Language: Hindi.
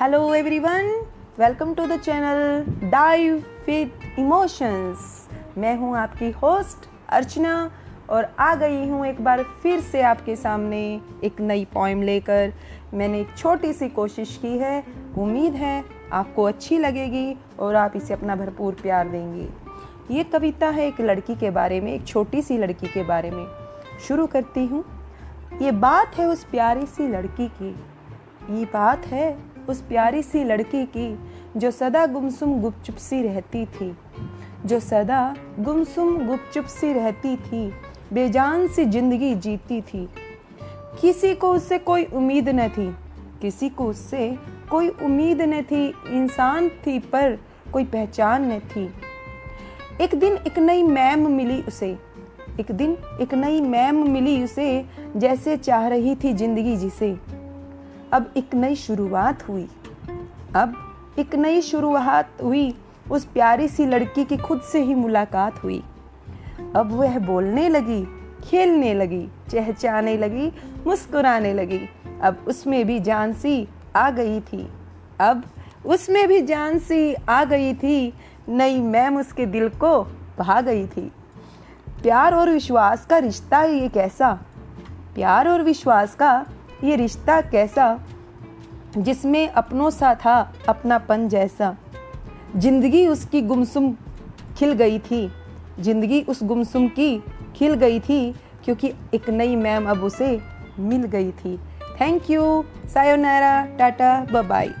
Hello everyone welcome to the channel dive with emotions मैं हूँ आपकी होस्ट अर्चना और आ गई हूँ एक बार फिर से आपके सामने एक नई पोइम लेकर। मैंने एक छोटी सी कोशिश की है। उम्मीद है आपको अच्छी लगेगी और आप इसे अपना भरपूर प्यार देंगे। ये कविता है एक लड़की के बारे में, एक छोटी सी लड़की के बारे में। शुरू करती हूँ। ये बात है उस प्यारी सी लड़की की। ये बात है उस प्यारी सी लड़की की जो सदा गुमसुम गुपचुप सी रहती थी, जो सदा गुमसुम गुपचुप सी रहती थी, बेजान सी ज़िंदगी जीती थी। किसी को उससे कोई उम्मीद न थी, किसी को उससे कोई उम्मीद न थी, इंसान थी पर कोई पहचान न थी। एक दिन एक नई मैम मिली उसे, एक दिन एक नई मैम मिली उसे, जैसे चाह रही थी ज़िंदगी जिसे। अब एक नई शुरुआत हुई। अब एक नई शुरुआत हुई। उस प्यारी सी लड़की की खुद से ही मुलाकात हुई। अब वह बोलने लगी, खेलने लगी चहचाने लगी, मुस्कुराने लगी। अब उसमें भी जान सी आ गई थी। अब उसमें भी जान सी आ गई थी। नई मैम उसके दिल को भा गई थी। प्यार और विश्वास का रिश्ता ये कैसा? प्यार और विश्वास का ये रिश्ता कैसा? जिसमें अपनों सा था, अपनापन जैसा। ज़िंदगी उसकी गुमसुम खिल गई थी। ज़िंदगी उस गुमसुम की खिल गई थी, क्योंकि एक नई मैम अब उसे मिल गई थी। Thank you sayonara tata bye